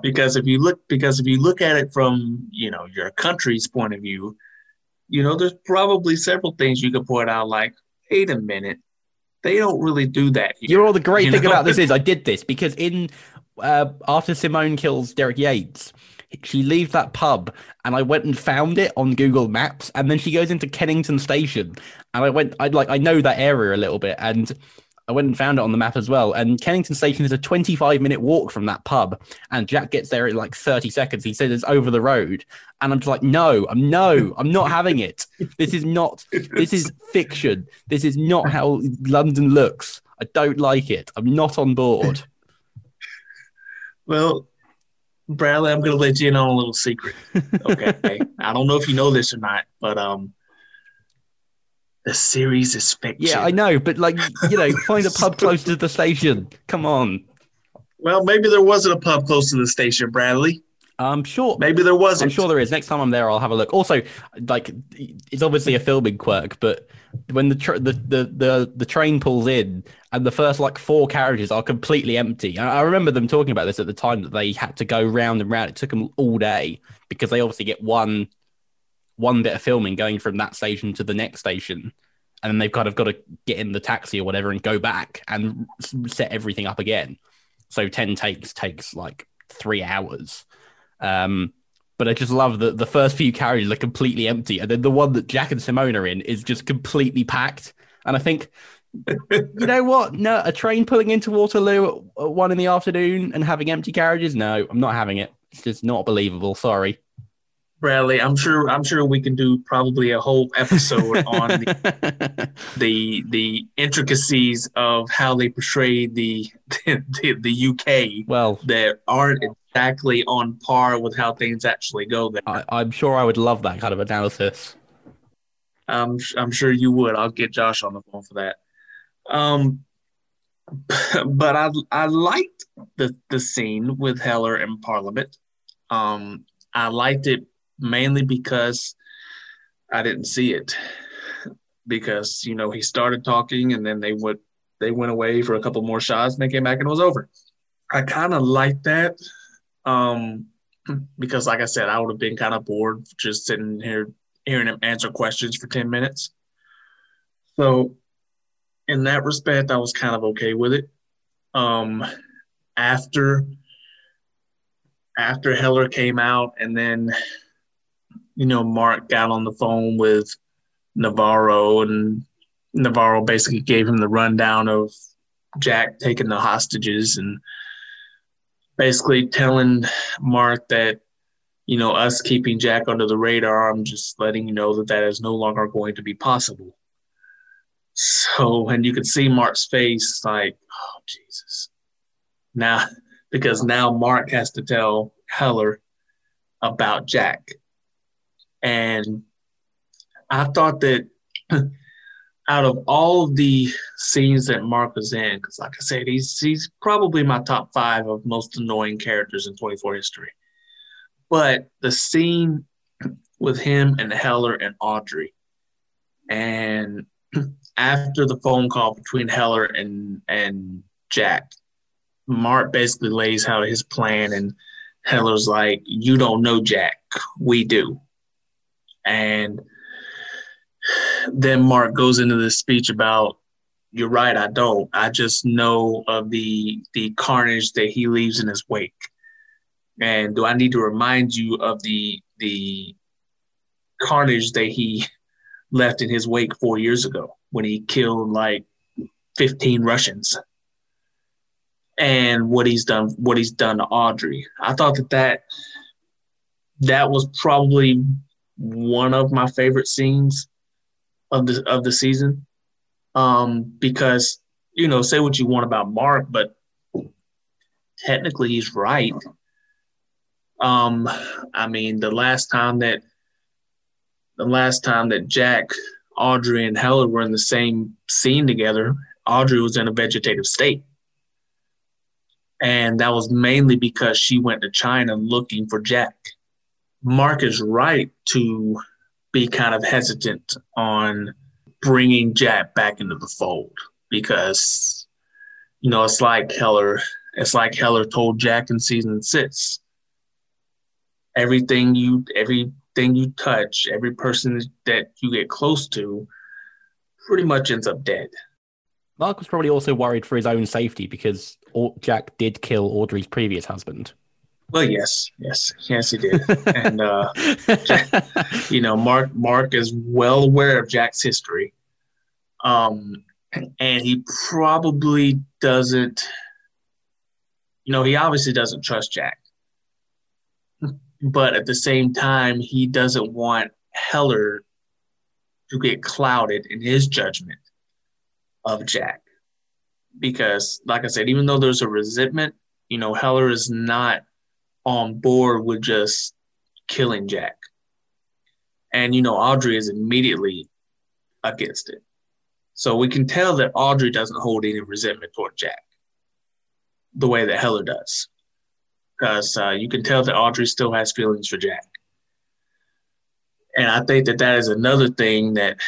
Speaker 2: because if you look because if you look at it from you know your country's point of view, you know there's probably several things you could point out. Like, wait a minute, they don't really do that. Here,
Speaker 1: You know, the great
Speaker 2: you
Speaker 1: thing
Speaker 2: know?
Speaker 1: about this is I did this because in uh, after Simone kills Derek Yates, she leaves that pub, and I went and found it on Google Maps, and then she goes into Kennington Station, and I went, I'd like, I know that area a little bit, and I went and found it on the map as well. And Kennington Station is a 25 minute walk from that pub, and Jack gets there in like 30 seconds. He says it's over the road, and I'm just like, no, I'm no, I'm not having it. This is not, this is fiction. This is not how London looks. I don't like it. I'm not on board.
Speaker 2: Well, Bradley, I'm going to let you in on a little secret. Okay, I don't know if you know this or not, but um, the series is fiction.
Speaker 1: Yeah, I know, but like, you know, find a pub close to the station. Come on.
Speaker 2: Well, maybe there wasn't a pub close to the station, Bradley.
Speaker 1: I'm sure.
Speaker 2: Maybe there wasn't.
Speaker 1: I'm sure there is. Next time I'm there, I'll have a look. Also, like it's obviously a filming quirk, but when the tra- the, the the the train pulls in and the first like four carriages are completely empty. I, I remember them talking about this at the time that they had to go round and round. It took them all day because they obviously get one one bit of filming going from that station to the next station, and then they've kind of got to get in the taxi or whatever and go back and set everything up again. So ten takes takes like three hours. Um, but I just love that the first few carriages are completely empty, and then the one that Jack and Simone are in is just completely packed. And I think, you know what? No, a train pulling into Waterloo at one in the afternoon and having empty carriages? No, I'm not having it. It's just not believable. Sorry.
Speaker 2: Bradley, I'm sure I'm sure we can do probably a whole episode on the, the the intricacies of how they portray the the, the UK
Speaker 1: well
Speaker 2: that aren't exactly on par with how things actually go there.
Speaker 1: I, am sure I would love that kind of analysis.
Speaker 2: I'm I'm sure you would. I'll get Josh on the phone for that. Um, but I I liked the the scene with Heller in Parliament. Um, I liked it mainly because I didn't see it because you know he started talking and then they went they went away for a couple more shots and they came back and it was over. I kind of liked that um, because like I said, I would have been kind of bored just sitting here hearing him answer questions for ten minutes. So in that respect, I was kind of okay with it. Um, after after Heller came out and then you know, Mark got on the phone with Navarro, and Navarro basically gave him the rundown of Jack taking the hostages and basically telling Mark that, you know, us keeping Jack under the radar, I'm just letting you know that that is no longer going to be possible. So, and you could see Mark's face like, oh, Jesus. Now, because now Mark has to tell Heller about Jack. And I thought that out of all the scenes that Mark was in, because like I said, he's he's probably my top five of most annoying characters in 24 history. But the scene with him and Heller and Audrey, and after the phone call between Heller and and Jack, Mark basically lays out his plan, and Heller's like, "You don't know Jack, we do." And then Mark goes into this speech about, you're right, I don't. I just know of the the carnage that he leaves in his wake. And do I need to remind you of the the carnage that he left in his wake four years ago when he killed like 15 Russians? And what he's done, what he's done to Audrey. I thought that that that was probably one of my favorite scenes of the of the season. Um, because you know, say what you want about Mark, but technically he's right. Um, I mean, the last time that the last time that Jack, Audrey, and Heller were in the same scene together, Audrey was in a vegetative state. And that was mainly because she went to China looking for Jack. Mark is right to be kind of hesitant on bringing Jack back into the fold because, you know, it's like Heller. It's like Heller told Jack in season six. Everything you, everything you touch, every person that you get close to, pretty much ends up dead.
Speaker 1: Mark was probably also worried for his own safety because Jack did kill Audrey's previous husband.
Speaker 2: Well, yes, yes, yes, he did, and uh, you know, Mark Mark is well aware of Jack's history, um, and he probably doesn't. You know, he obviously doesn't trust Jack, but at the same time, he doesn't want Heller to get clouded in his judgment of Jack, because, like I said, even though there's a resentment, you know, Heller is not on board with just killing Jack. And, you know, Audrey is immediately against it. So we can tell that Audrey doesn't hold any resentment toward Jack. the way that Heller does, because uh, you can tell that Audrey still has feelings for Jack, and I think that that is another thing that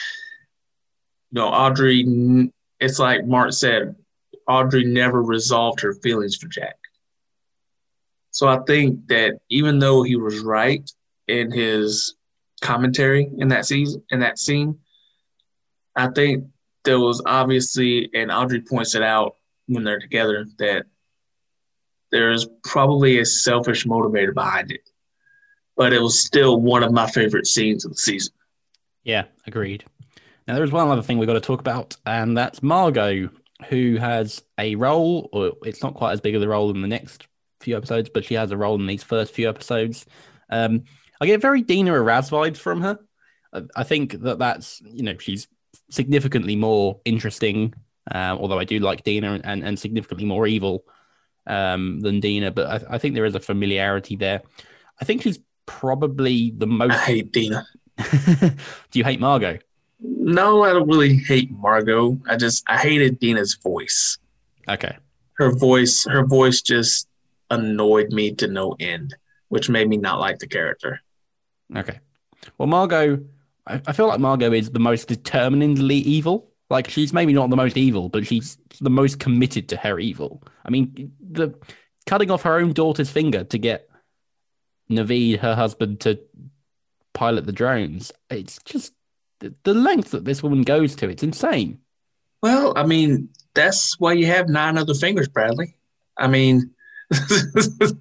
Speaker 2: you know Audrey. It's like Mark said, Audrey never resolved her feelings for Jack. So I think that even though he was right in his commentary in that season in that scene, I think there was obviously, and Audrey points it out when they're together, that there's probably a selfish motivator behind it. But it was still one of my favorite scenes of the season.
Speaker 1: Yeah, agreed. Now, there's one other thing we've got to talk about, and that's Margot, who has a role, or it's not quite as big of a role in the next few episodes, but she has a role in these first few episodes. Um, I get very Dina Araz vibes from her. I think that that's, you know, she's significantly more interesting, uh, although I do like Dina and, and significantly more evil um, than Dina, but I, I, think there is a familiarity there. I think she's probably the most. I
Speaker 2: hate Dina.
Speaker 1: do you hate Margot?
Speaker 2: No, I don't really hate Margot. I just I hated Dina's voice.
Speaker 1: Okay.
Speaker 2: Her voice, her voice just annoyed me to no end, which made me not like the character.
Speaker 1: Okay. Well, Margot, I, I feel like Margot is the most determinedly evil. Like she's maybe not the most evil, but she's the most committed to her evil. I mean, the cutting off her own daughter's finger to get Naveed, her husband, to pilot the drones. It's just the, the length that this woman goes to. It's insane.
Speaker 2: Well, I mean, that's why you have nine other fingers, Bradley. I mean,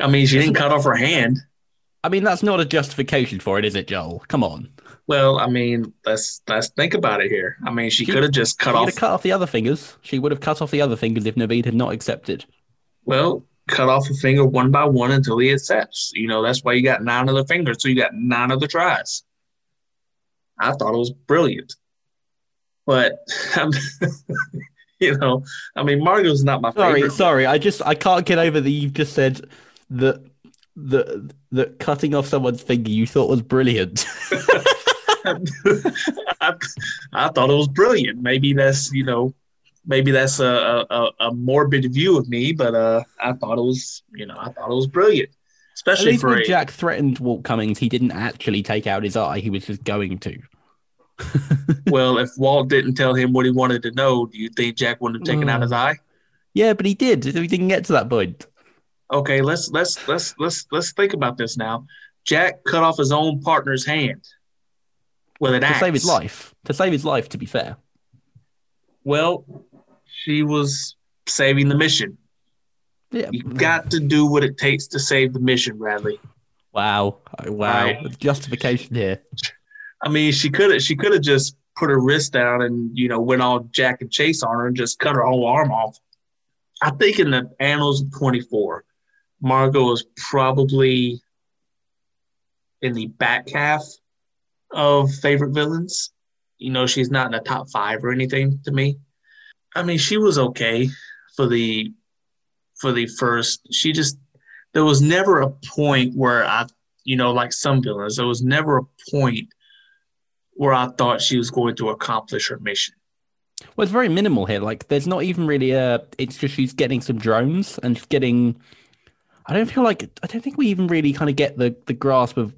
Speaker 2: I mean, she didn't cut off her hand.
Speaker 1: I mean, that's not a justification for it, is it, Joel? Come on.
Speaker 2: Well, I mean, let's let's think about it here. I mean, she, she could have just cut off.
Speaker 1: cut off the other fingers. She would have cut off the other fingers if Naveed had not accepted.
Speaker 2: Well, cut off a finger one by one until he accepts. You know, that's why you got nine other fingers. So you got nine other tries. I thought it was brilliant, but you know, I mean, Margot's not my
Speaker 1: sorry,
Speaker 2: favorite.
Speaker 1: Sorry, I just I can't get over that you've just said that that that cutting off someone's finger you thought was brilliant.
Speaker 2: I, I, thought it was brilliant. Maybe that's you know, maybe that's a, a, a morbid view of me, but uh, I thought it was you know I thought it was brilliant. Especially
Speaker 1: At least
Speaker 2: for
Speaker 1: when
Speaker 2: a,
Speaker 1: Jack threatened Walt Cummings, he didn't actually take out his eye. He was just going to.
Speaker 2: well, if Walt didn't tell him what he wanted to know, do you think Jack wouldn't have taken out his mm. eye?
Speaker 1: Yeah, but he did. He didn't get to that point.
Speaker 2: Okay, let's let's let's let's let's think about this now. Jack cut off his own partner's hand with an
Speaker 1: to
Speaker 2: axe.
Speaker 1: save his life. To save his life, to be fair.
Speaker 2: Well, she was saving the mission.
Speaker 1: Yeah.
Speaker 2: You got to do what it takes to save the mission, Bradley.
Speaker 1: Wow. Wow. Right. Justification here.
Speaker 2: I mean, she could have she could have just put her wrist down and, you know, went all Jack and Chase on her and just cut her whole arm off. I think in the annals of 24, Margot is probably in the back half of favorite villains. You know, she's not in the top five or anything to me. I mean, she was okay for the for the first. She just there was never a point where I, you know, like some villains, there was never a point where I thought she was going to accomplish her mission.
Speaker 1: Well, it's very minimal here. Like, there's not even really a. It's just she's getting some drones and she's getting. I don't feel like I don't think we even really kind of get the the grasp of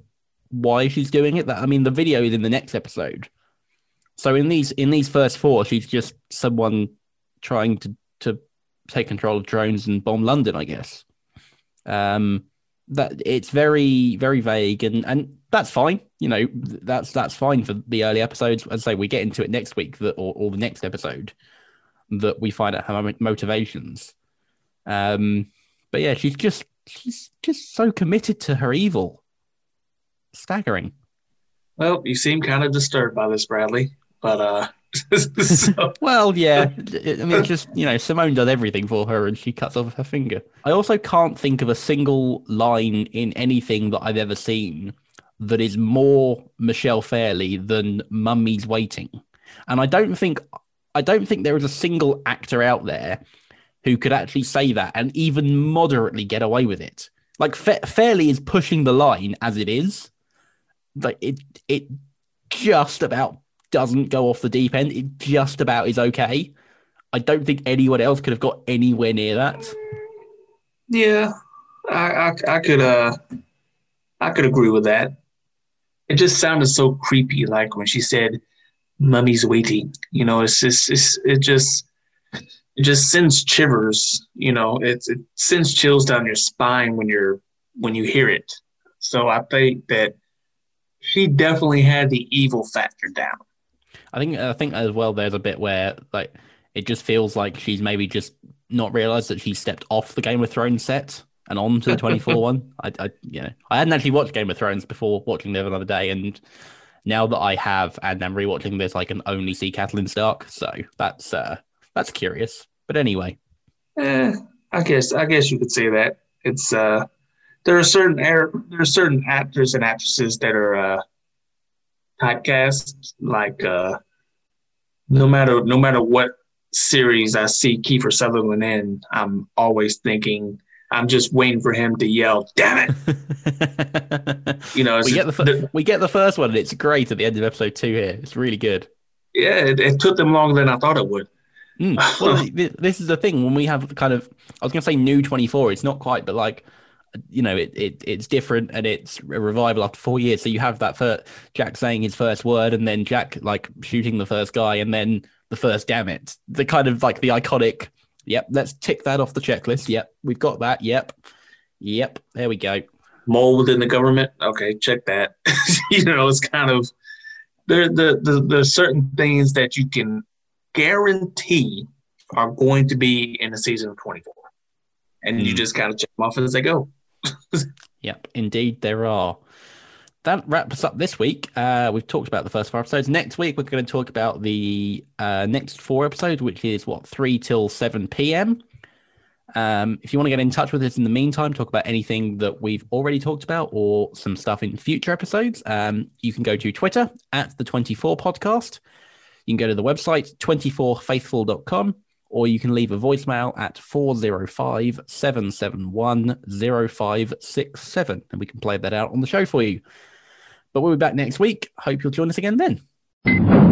Speaker 1: why she's doing it. That I mean, the video is in the next episode. So in these in these first four, she's just someone trying to to take control of drones and bomb London, I guess. Um, that it's very very vague and and that's fine. You know, that's that's fine for the early episodes. As I say, we get into it next week that or, or the next episode that we find out her motivations. Um, but yeah, she's just she's just so committed to her evil. Staggering.
Speaker 2: Well, you seem kind of disturbed by this, Bradley. But uh
Speaker 1: so. well, yeah. I mean, just you know, Simone does everything for her, and she cuts off her finger. I also can't think of a single line in anything that I've ever seen that is more Michelle Fairley than Mummy's Waiting, and I don't think I don't think there is a single actor out there who could actually say that and even moderately get away with it. Like Fa- Fairley is pushing the line as it is. Like it, it just about doesn't go off the deep end. It just about is okay. I don't think anyone else could have got anywhere near that.
Speaker 2: Yeah, I, I, I could uh I could agree with that. It just sounded so creepy, like when she said, "Mummy's waiting." You know, it's just it's it just it just sends shivers. You know, it it sends chills down your spine when you're when you hear it. So I think that she definitely had the evil factor down.
Speaker 1: I think I think as well. There's a bit where like it just feels like she's maybe just not realized that she stepped off the Game of Thrones set and on to the 24 one. I, I, you know, I hadn't actually watched Game of Thrones before watching the other day, and now that I have, and I'm rewatching this, I can only see Catelyn Stark. So that's uh, that's curious. But anyway,
Speaker 2: eh, I guess I guess you could say that it's uh, there are certain air, there are certain actors and actresses that are uh, typecast like uh, no matter no matter what series I see Kiefer Sutherland in, I'm always thinking I'm just waiting for him to yell, "Damn it!" you know,
Speaker 1: we get the, the, we get the first one, and it's great at the end of episode two. Here, it's really good.
Speaker 2: Yeah, it, it took them longer than I thought it would.
Speaker 1: Mm. Well, this is the thing when we have kind of I was going to say new 24. It's not quite, but like you know, it, it it's different and it's a revival after four years. So you have that first Jack saying his first word, and then Jack like shooting the first guy, and then the first damn it. The kind of like the iconic. Yep, let's tick that off the checklist. Yep, we've got that. Yep, yep. There we go.
Speaker 2: Mole within the government. Okay, check that. you know, it's kind of there. The, the there's certain things that you can guarantee are going to be in the season of 24, and mm. you hmm. just kind of check them off as they go.
Speaker 1: yep, indeed there are. That wraps us up this week. Uh, we've talked about the first four episodes. Next week, we're going to talk about the uh, next four episodes, which is what, 3 till 7 p.m. Um, if you want to get in touch with us in the meantime, talk about anything that we've already talked about or some stuff in future episodes, um, you can go to Twitter at the 24 podcast. You can go to the website, 24faithful.com or you can leave a voicemail at 405 771 0567 and we can play that out on the show for you. But we'll be back next week. Hope you'll join us again then.